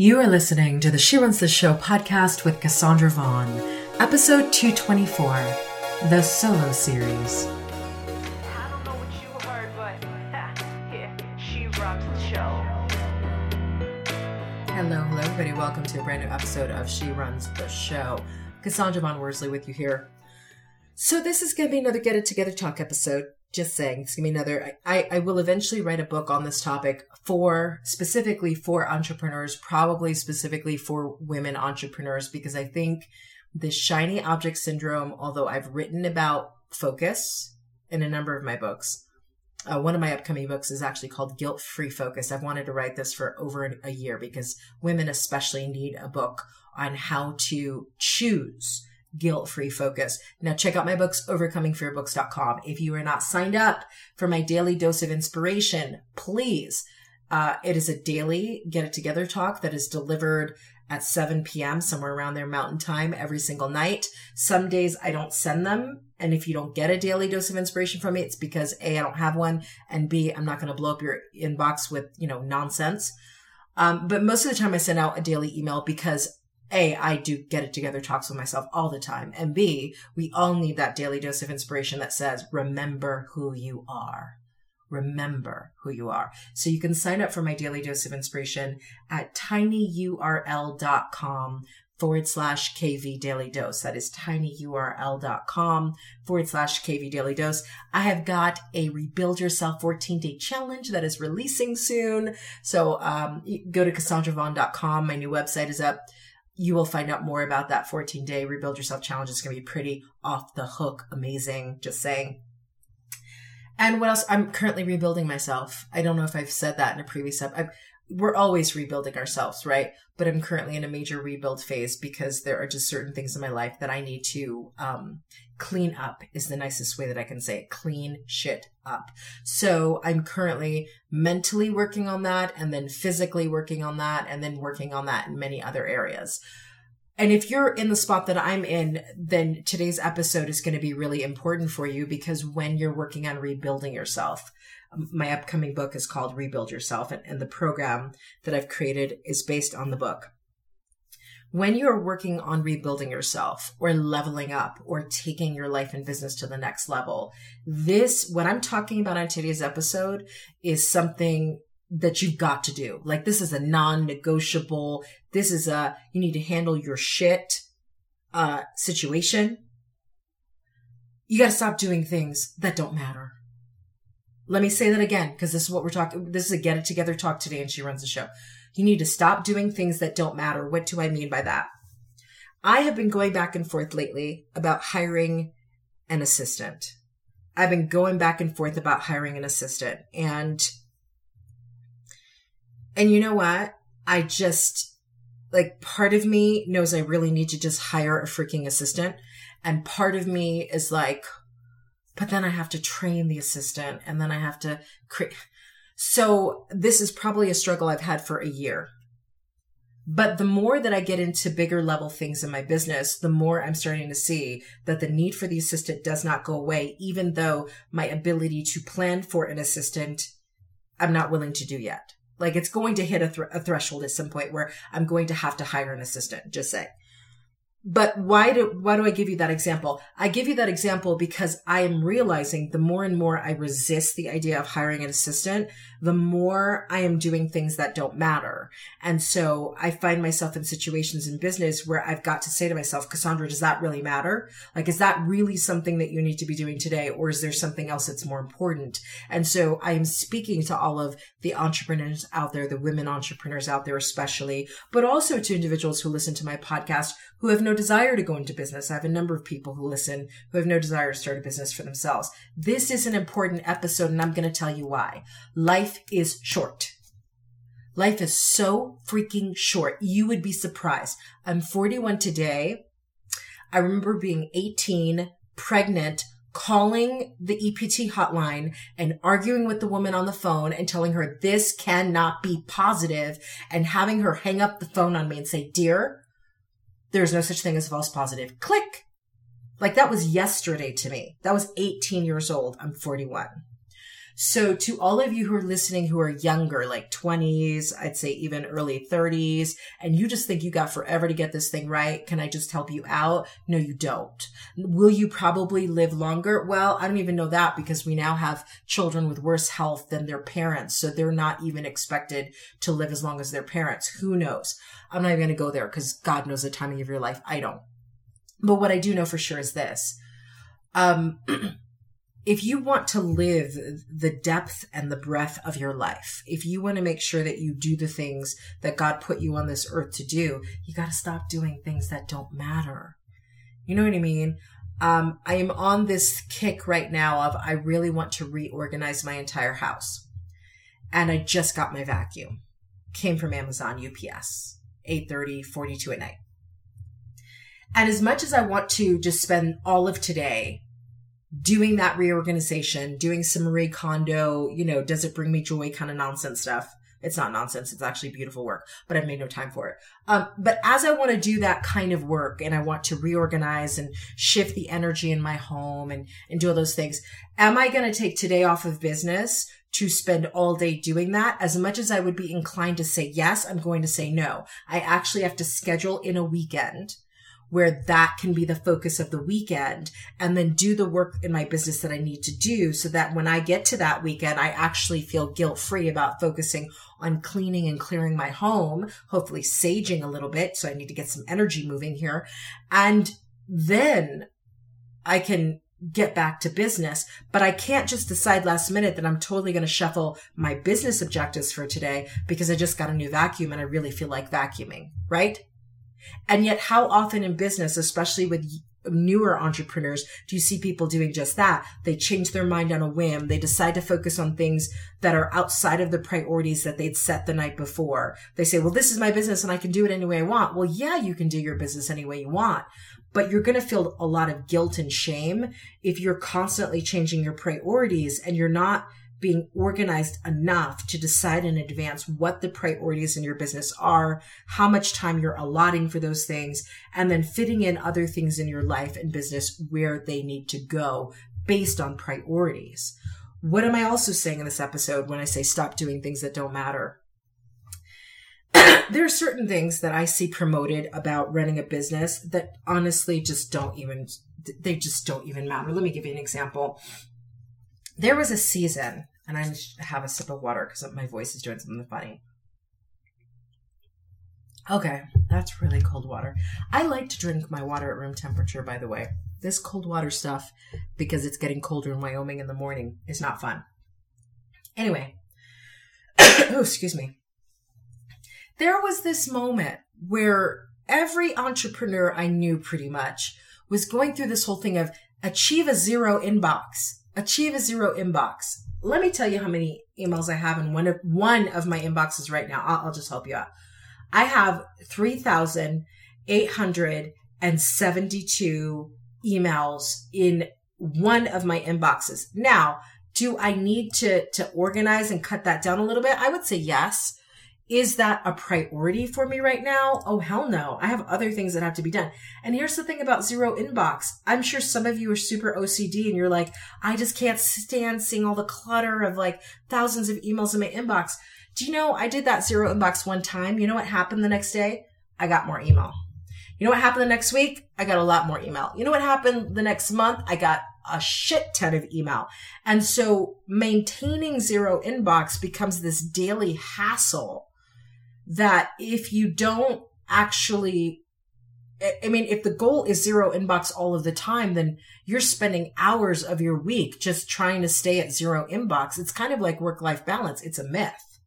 You are listening to the She Runs the Show podcast with Cassandra Vaughn, episode 224, the solo series. I don't know what you heard, but yeah, she rocks the show. Hello, hello, everybody. Welcome to a brand new episode of She Runs the Show. Cassandra Von Worsley with you here. So, this is going to be another Get It Together Talk episode. Just saying, it's to be another. I, I will eventually write a book on this topic for specifically for entrepreneurs, probably specifically for women entrepreneurs, because I think the shiny object syndrome, although I've written about focus in a number of my books, uh, one of my upcoming books is actually called Guilt Free Focus. I've wanted to write this for over a year because women especially need a book on how to choose guilt free focus. Now check out my books, overcomingfearbooks.com. If you are not signed up for my daily dose of inspiration, please. Uh, it is a daily get it together talk that is delivered at 7 p.m. somewhere around there mountain time every single night. Some days I don't send them. And if you don't get a daily dose of inspiration from me, it's because A, I don't have one. And B, I'm not going to blow up your inbox with, you know, nonsense. Um, but most of the time I send out a daily email because a, I do get it together talks with myself all the time. And B, we all need that daily dose of inspiration that says, remember who you are. Remember who you are. So you can sign up for my daily dose of inspiration at tinyurl.com forward slash KV daily dose. That is tinyurl.com forward slash KV daily dose. I have got a rebuild yourself 14 day challenge that is releasing soon. So, um, go to cassandravon.com. My new website is up you will find out more about that 14 day rebuild yourself challenge. It's going to be pretty off the hook, amazing. Just saying. And what else? I'm currently rebuilding myself. I don't know if I've said that in a previous episode. We're always rebuilding ourselves, right? But I'm currently in a major rebuild phase because there are just certain things in my life that I need to um, clean up is the nicest way that I can say it. Clean shit up. So I'm currently mentally working on that and then physically working on that and then working on that in many other areas. And if you're in the spot that I'm in, then today's episode is going to be really important for you because when you're working on rebuilding yourself, um, my upcoming book is called Rebuild Yourself and, and the program that I've created is based on the book. When you're working on rebuilding yourself or leveling up or taking your life and business to the next level, this, what I'm talking about on today's episode is something that you've got to do. Like this is a non-negotiable. This is a, you need to handle your shit, uh, situation. You got to stop doing things that don't matter. Let me say that again, because this is what we're talking. This is a get it together talk today, and she runs the show. You need to stop doing things that don't matter. What do I mean by that? I have been going back and forth lately about hiring an assistant. I've been going back and forth about hiring an assistant and and you know what? I just like part of me knows I really need to just hire a freaking assistant and part of me is like but then I have to train the assistant and then I have to create so this is probably a struggle I've had for a year. But the more that I get into bigger level things in my business, the more I'm starting to see that the need for the assistant does not go away, even though my ability to plan for an assistant, I'm not willing to do yet. Like it's going to hit a, th- a threshold at some point where I'm going to have to hire an assistant, just say. But why do, why do I give you that example? I give you that example because I am realizing the more and more I resist the idea of hiring an assistant, the more I am doing things that don't matter. And so I find myself in situations in business where I've got to say to myself, Cassandra, does that really matter? Like, is that really something that you need to be doing today? Or is there something else that's more important? And so I am speaking to all of the entrepreneurs out there, the women entrepreneurs out there, especially, but also to individuals who listen to my podcast who have no desire to go into business. I have a number of people who listen who have no desire to start a business for themselves. This is an important episode and I'm going to tell you why. Life life is short. Life is so freaking short. You would be surprised. I'm 41 today. I remember being 18, pregnant, calling the EPT hotline and arguing with the woman on the phone and telling her this cannot be positive and having her hang up the phone on me and say, dear, there's no such thing as false positive. Click. Like that was yesterday to me. That was 18 years old. I'm 41. So to all of you who are listening who are younger, like 20s, I'd say even early 30s, and you just think you got forever to get this thing right, can I just help you out? No, you don't. Will you probably live longer? Well, I don't even know that because we now have children with worse health than their parents. So they're not even expected to live as long as their parents. Who knows? I'm not even going to go there because God knows the timing of your life. I don't. But what I do know for sure is this. Um, if you want to live the depth and the breadth of your life, if you want to make sure that you do the things that God put you on this earth to do, you got to stop doing things that don't matter. You know what I mean? Um, I am on this kick right now of I really want to reorganize my entire house. And I just got my vacuum. Came from Amazon UPS, 8:30, 42 at night. And as much as I want to just spend all of today doing that reorganization, doing some Marie Kondo, you know, does it bring me joy kind of nonsense stuff. It's not nonsense. It's actually beautiful work, but I've made no time for it. Um, but as I want to do that kind of work and I want to reorganize and shift the energy in my home and, and do all those things, am I going to take today off of business to spend all day doing that? As much as I would be inclined to say yes, I'm going to say no. I actually have to schedule in a weekend where that can be the focus of the weekend and then do the work in my business that I need to do so that when I get to that weekend, I actually feel guilt free about focusing on cleaning and clearing my home, hopefully saging a little bit. So I need to get some energy moving here. And then I can get back to business, but I can't just decide last minute that I'm totally going to shuffle my business objectives for today because I just got a new vacuum and I really feel like vacuuming, right? And yet, how often in business, especially with newer entrepreneurs, do you see people doing just that? They change their mind on a whim. They decide to focus on things that are outside of the priorities that they'd set the night before. They say, well, this is my business and I can do it any way I want. Well, yeah, you can do your business any way you want, but you're going to feel a lot of guilt and shame if you're constantly changing your priorities and you're not being organized enough to decide in advance what the priorities in your business are, how much time you're allotting for those things, and then fitting in other things in your life and business where they need to go based on priorities. What am I also saying in this episode when I say stop doing things that don't matter? there are certain things that I see promoted about running a business that honestly just don't even, they just don't even matter. Let me give you an example there was a season, and I have a sip of water because my voice is doing something funny. Okay, that's really cold water. I like to drink my water at room temperature, by the way. This cold water stuff, because it's getting colder in Wyoming in the morning, is not fun. Anyway, oh, excuse me. There was this moment where every entrepreneur I knew pretty much was going through this whole thing of achieve a zero inbox achieve a zero inbox. Let me tell you how many emails I have in one of one of my inboxes right now. I'll, I'll just help you out. I have 3,872 emails in one of my inboxes. Now, do I need to, to organize and cut that down a little bit? I would say yes. Is that a priority for me right now? Oh, hell no. I have other things that have to be done. And here's the thing about zero inbox. I'm sure some of you are super OCD and you're like, I just can't stand seeing all the clutter of like thousands of emails in my inbox. Do you know I did that zero inbox one time? You know what happened the next day? I got more email. You know what happened the next week? I got a lot more email. You know what happened the next month? I got a shit ton of email. And so maintaining zero inbox becomes this daily hassle that if you don't actually I mean, if the goal is zero inbox all of the time, then you're spending hours of your week just trying to stay at zero inbox. It's kind of like work life balance. It's a myth.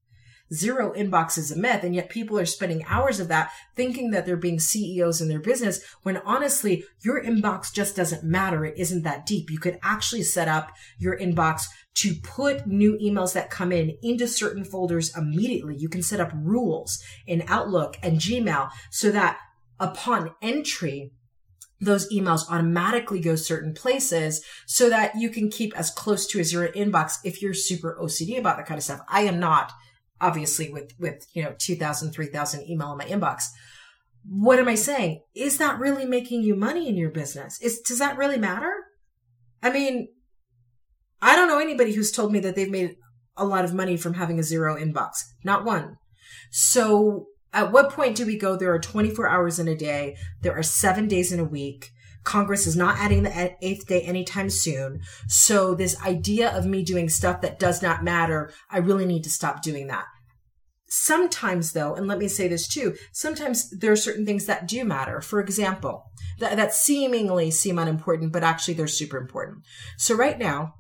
Zero inbox is a myth. And yet people are spending hours of that thinking that they're being CEOs in their business when honestly, your inbox just doesn't matter. It isn't that deep. You could actually set up your inbox to put new emails that come in into certain folders immediately. You can set up rules in Outlook and Gmail so that upon entry, those emails automatically go certain places so that you can keep as close to as your inbox if you're super OCD about that kind of stuff. I am not obviously with, with, you know, 2000, 3000 email in my inbox. What am I saying? Is that really making you money in your business? Is, does that really matter? I mean, I don't know anybody who's told me that they've made a lot of money from having a zero inbox. Not one. So at what point do we go? There are 24 hours in a day. There are seven days in a week. Congress is not adding the eighth day anytime soon. So this idea of me doing stuff that does not matter, I really need to stop doing that. Sometimes though, and let me say this too, sometimes there are certain things that do matter. For example, that, that seemingly seem unimportant, but actually they're super important. So right now,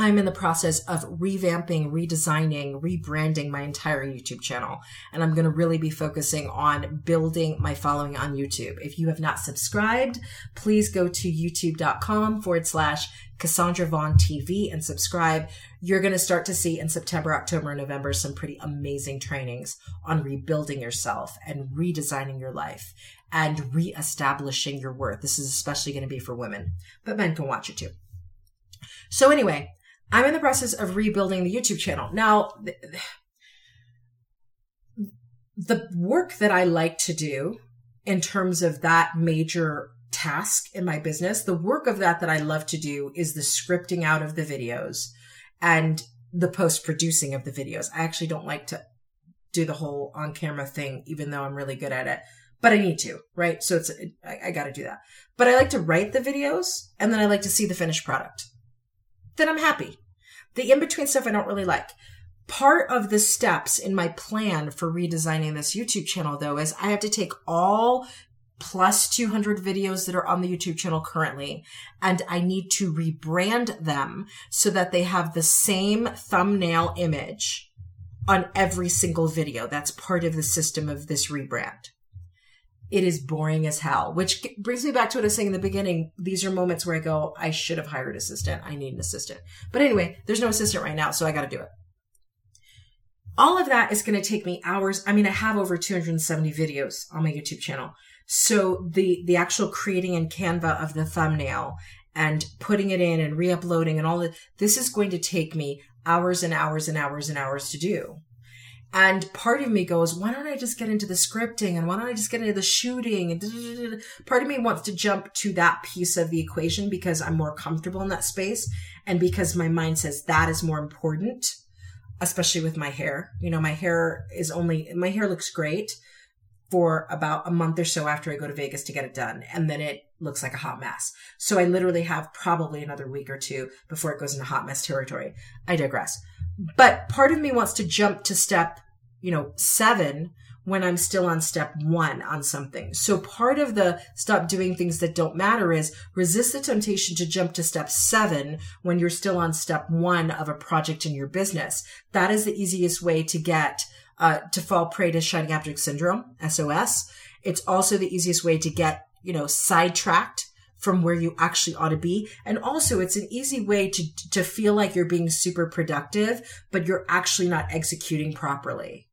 I'm in the process of revamping, redesigning, rebranding my entire YouTube channel. And I'm going to really be focusing on building my following on YouTube. If you have not subscribed, please go to youtube.com forward slash Cassandra Vaughn TV and subscribe. You're going to start to see in September, October, November some pretty amazing trainings on rebuilding yourself and redesigning your life and reestablishing your worth. This is especially going to be for women, but men can watch it too. So anyway, I'm in the process of rebuilding the YouTube channel. Now, the work that I like to do in terms of that major task in my business, the work of that that I love to do is the scripting out of the videos and the post producing of the videos. I actually don't like to do the whole on camera thing, even though I'm really good at it, but I need to, right? So it's, I, I got to do that. But I like to write the videos and then I like to see the finished product then I'm happy. The in between stuff I don't really like. Part of the steps in my plan for redesigning this YouTube channel, though, is I have to take all plus 200 videos that are on the YouTube channel currently, and I need to rebrand them so that they have the same thumbnail image on every single video. That's part of the system of this rebrand it is boring as hell, which brings me back to what I was saying in the beginning. These are moments where I go, I should have hired an assistant. I need an assistant. But anyway, there's no assistant right now, so I got to do it. All of that is going to take me hours. I mean, I have over 270 videos on my YouTube channel. So the, the actual creating in Canva of the thumbnail and putting it in and re-uploading and all that, this is going to take me hours and hours and hours and hours to do. And part of me goes, why don't I just get into the scripting and why don't I just get into the shooting? And part of me wants to jump to that piece of the equation because I'm more comfortable in that space and because my mind says that is more important, especially with my hair. You know, my hair is only, my hair looks great for about a month or so after I go to Vegas to get it done. And then it looks like a hot mess. So I literally have probably another week or two before it goes into hot mess territory. I digress. But part of me wants to jump to step, you know, seven when I'm still on step one on something. So part of the stop doing things that don't matter is resist the temptation to jump to step seven when you're still on step one of a project in your business. That is the easiest way to get, uh, to fall prey to shining object syndrome, SOS. It's also the easiest way to get, you know, sidetracked from where you actually ought to be. And also it's an easy way to, to feel like you're being super productive, but you're actually not executing properly.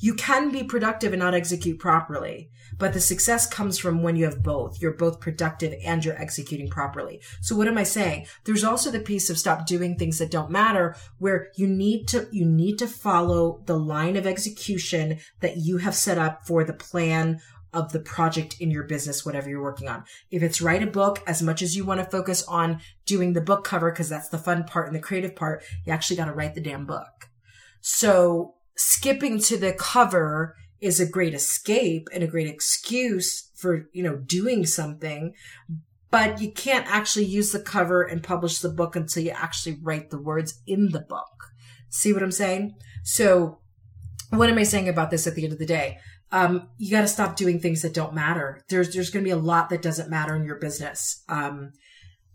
You can be productive and not execute properly, but the success comes from when you have both. You're both productive and you're executing properly. So what am I saying? There's also the piece of stop doing things that don't matter where you need to, you need to follow the line of execution that you have set up for the plan of the project in your business, whatever you're working on. If it's write a book, as much as you want to focus on doing the book cover, because that's the fun part and the creative part, you actually got to write the damn book. So skipping to the cover is a great escape and a great excuse for, you know, doing something. But you can't actually use the cover and publish the book until you actually write the words in the book. See what I'm saying? So what am I saying about this at the end of the day? Um, you got to stop doing things that don't matter. There's there's going to be a lot that doesn't matter in your business. Um,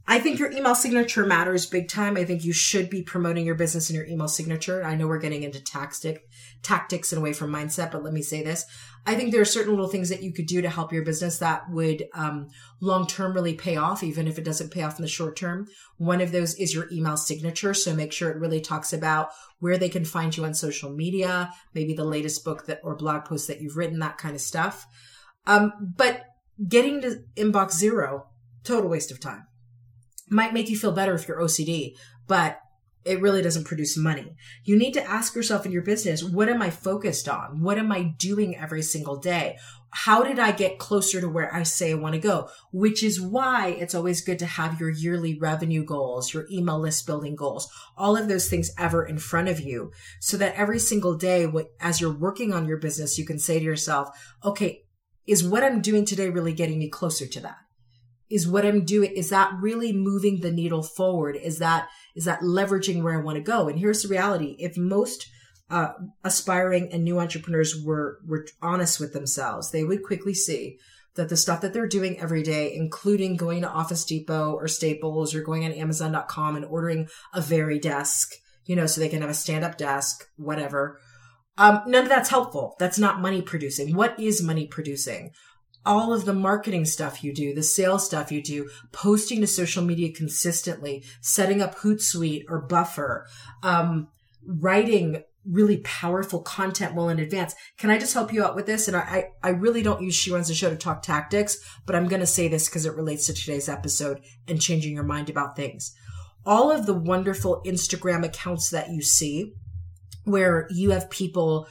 I think your email signature matters big time. I think you should be promoting your business in your email signature. I know we're getting into tactic, tactics and away from mindset, but let me say this. I think there are certain little things that you could do to help your business that would um, long term really pay off, even if it doesn't pay off in the short term. One of those is your email signature. So make sure it really talks about where they can find you on social media, maybe the latest book that or blog post that you've written, that kind of stuff. Um, but getting to inbox zero, total waste of time. Might make you feel better if you're OCD, but it really doesn't produce money. You need to ask yourself in your business, what am I focused on? What am I doing every single day? how did I get closer to where I say I want to go? Which is why it's always good to have your yearly revenue goals, your email list building goals, all of those things ever in front of you so that every single day, as you're working on your business, you can say to yourself, okay, is what I'm doing today really getting me closer to that? Is what I'm doing, is that really moving the needle forward? Is that, is that leveraging where I want to go? And here's the reality. If most uh, aspiring and new entrepreneurs were were honest with themselves, they would quickly see that the stuff that they're doing every day, including going to Office Depot or Staples or going on Amazon.com and ordering a Varidesk, you know, so they can have a stand up desk, whatever. Um, none of that's helpful. That's not money producing. What is money producing? All of the marketing stuff you do, the sales stuff you do, posting to social media consistently, setting up Hootsuite or Buffer, um, writing really powerful content well in advance. Can I just help you out with this? And I, I really don't use She Runs the Show to talk tactics, but I'm going to say this because it relates to today's episode and changing your mind about things. All of the wonderful Instagram accounts that you see where you have people,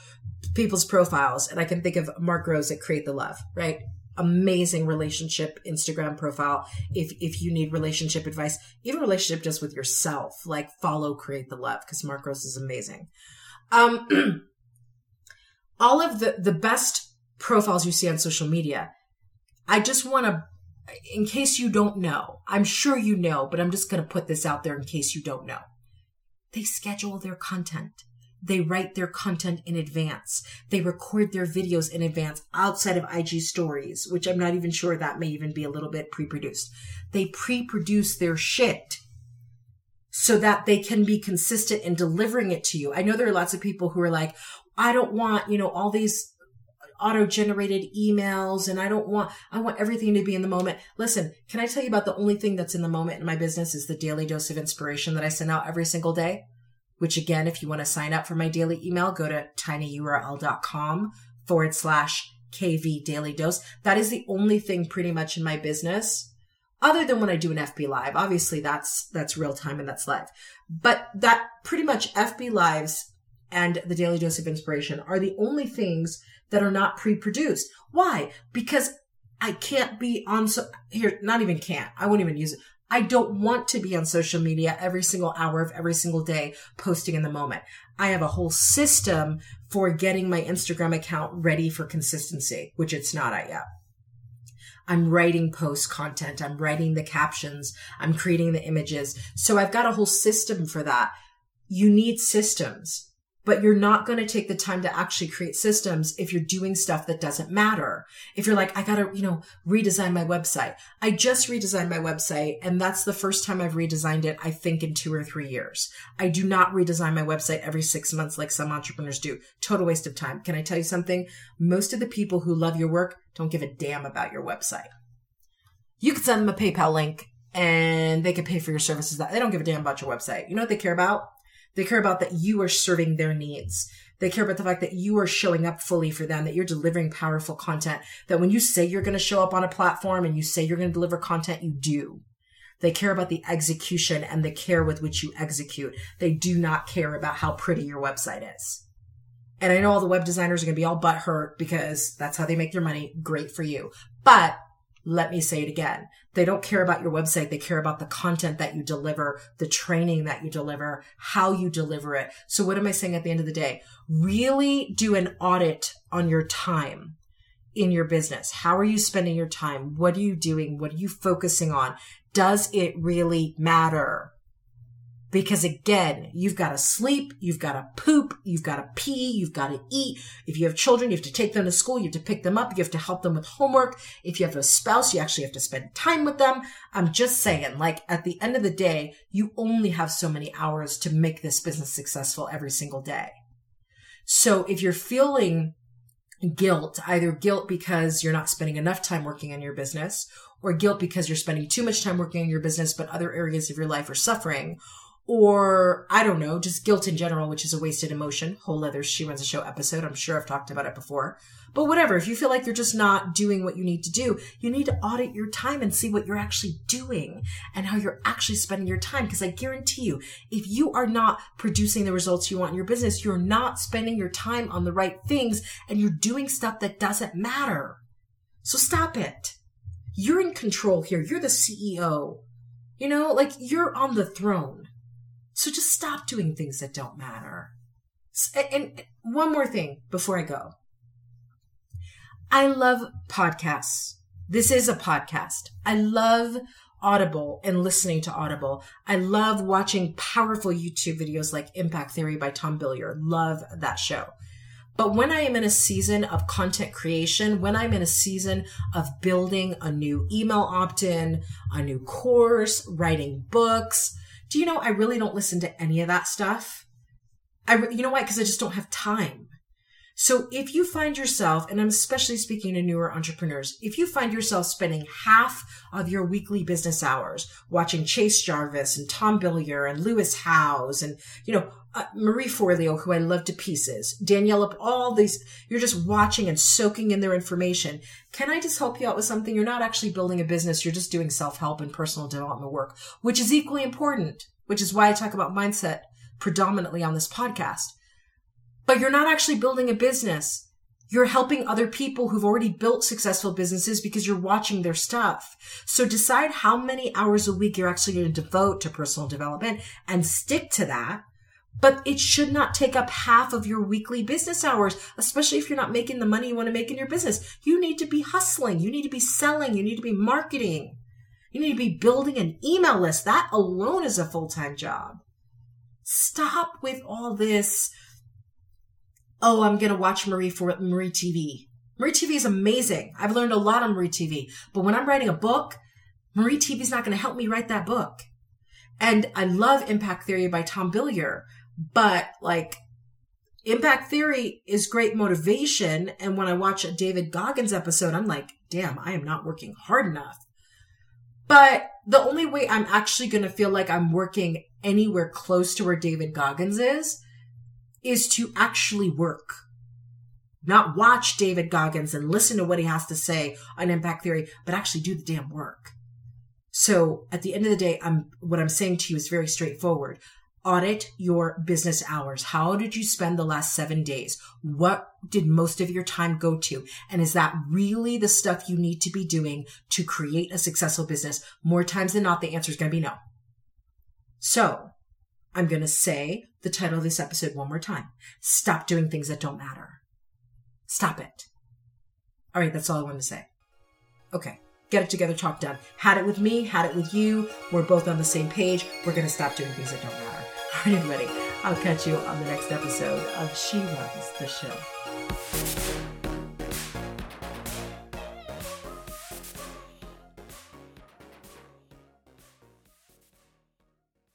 people's profiles, and I can think of Mark Rose at Create the Love, right? Amazing relationship Instagram profile if if you need relationship advice, even relationship just with yourself, like follow Create the Love because Mark Rose is amazing. Um, all of the, the best profiles you see on social media, I just want to, in case you don't know, I'm sure you know, but I'm just going to put this out there in case you don't know. They schedule their content. They write their content in advance. They record their videos in advance outside of IG stories, which I'm not even sure that may even be a little bit pre-produced. They pre-produce their shit so that they can be consistent in delivering it to you. I know there are lots of people who are like, I don't want, you know, all these auto generated emails and I don't want, I want everything to be in the moment. Listen, can I tell you about the only thing that's in the moment in my business is the daily dose of inspiration that I send out every single day? Which again, if you want to sign up for my daily email, go to tinyurl.com forward slash KV daily dose. That is the only thing pretty much in my business other than when I do an FB live. Obviously that's, that's real time and that's live. But that pretty much FB lives and the daily dose of inspiration are the only things that are not pre-produced. Why? Because I can't be on so here, not even can't. I won't even use it. I don't want to be on social media every single hour of every single day posting in the moment. I have a whole system for getting my Instagram account ready for consistency, which it's not at yet. I'm writing post content. I'm writing the captions. I'm creating the images. So I've got a whole system for that. You need systems but you're not going to take the time to actually create systems if you're doing stuff that doesn't matter. If you're like, I got to, you know, redesign my website. I just redesigned my website and that's the first time I've redesigned it, I think in two or three years. I do not redesign my website every six months like some entrepreneurs do. Total waste of time. Can I tell you something? Most of the people who love your work don't give a damn about your website. You could send them a PayPal link and they could pay for your services. That they don't give a damn about your website. You know what they care about? They care about that you are serving their needs. They care about the fact that you are showing up fully for them, that you're delivering powerful content, that when you say you're going to show up on a platform and you say you're going to deliver content, you do. They care about the execution and the care with which you execute. They do not care about how pretty your website is. And I know all the web designers are going to be all butt hurt because that's how they make their money. Great for you. But let me say it again. They don't care about your website. They care about the content that you deliver, the training that you deliver, how you deliver it. So what am I saying at the end of the day? Really do an audit on your time in your business. How are you spending your time? What are you doing? What are you focusing on? Does it really matter? Because again, you've got to sleep, you've got to poop, you've got to pee, you've got to eat. If you have children, you have to take them to school, you have to pick them up, you have to help them with homework. If you have a spouse, you actually have to spend time with them. I'm just saying, like, at the end of the day, you only have so many hours to make this business successful every single day. So if you're feeling guilt, either guilt because you're not spending enough time working on your business or guilt because you're spending too much time working on your business, but other areas of your life are suffering, or I don't know, just guilt in general, which is a wasted emotion. Whole other She Runs a Show episode. I'm sure I've talked about it before. But whatever, if you feel like you're just not doing what you need to do, you need to audit your time and see what you're actually doing and how you're actually spending your time. Because I guarantee you, if you are not producing the results you want in your business, you're not spending your time on the right things and you're doing stuff that doesn't matter. So stop it. You're in control here. You're the CEO. You know, like you're on the throne. So just stop doing things that don't matter. And one more thing before I go. I love podcasts. This is a podcast. I love Audible and listening to Audible. I love watching powerful YouTube videos like Impact Theory by Tom Bilyeu. Love that show. But when I am in a season of content creation, when I'm in a season of building a new email opt in, a new course, writing books, do you know I really don't listen to any of that stuff? I, you know why? Because I just don't have time. So if you find yourself, and I'm especially speaking to newer entrepreneurs, if you find yourself spending half of your weekly business hours watching Chase Jarvis and Tom Bilyeu and Lewis Howes and, you know, uh, Marie Forleo, who I love to pieces, Daniela, all these, you're just watching and soaking in their information. Can I just help you out with something? You're not actually building a business. You're just doing self-help and personal development work, which is equally important, which is why I talk about mindset predominantly on this podcast but you're not actually building a business. You're helping other people who've already built successful businesses because you're watching their stuff. So decide how many hours a week you're actually going to devote to personal development and stick to that. But it should not take up half of your weekly business hours, especially if you're not making the money you want to make in your business. You need to be hustling. You need to be selling. You need to be marketing. You need to be building an email list. That alone is a full-time job. Stop with all this oh, I'm going to watch Marie for Marie TV. Marie TV is amazing. I've learned a lot on Marie TV, but when I'm writing a book, Marie TV is not going to help me write that book. And I love Impact Theory by Tom Bilyeu, but like Impact Theory is great motivation. And when I watch a David Goggins episode, I'm like, damn, I am not working hard enough. But the only way I'm actually going to feel like I'm working anywhere close to where David Goggins is is to actually work. Not watch David Goggins and listen to what he has to say on impact theory, but actually do the damn work. So at the end of the day, I'm, what I'm saying to you is very straightforward. Audit your business hours. How did you spend the last seven days? What did most of your time go to? And is that really the stuff you need to be doing to create a successful business? More times than not, the answer is going to be no. So I'm going to say the title of this episode one more time. Stop doing things that don't matter. Stop it. All right, that's all I wanted to say. Okay, get it together, talk done. Had it with me, had it with you. We're both on the same page. We're going to stop doing things that don't matter. All right, everybody. I'll catch you on the next episode of She Runs the Show.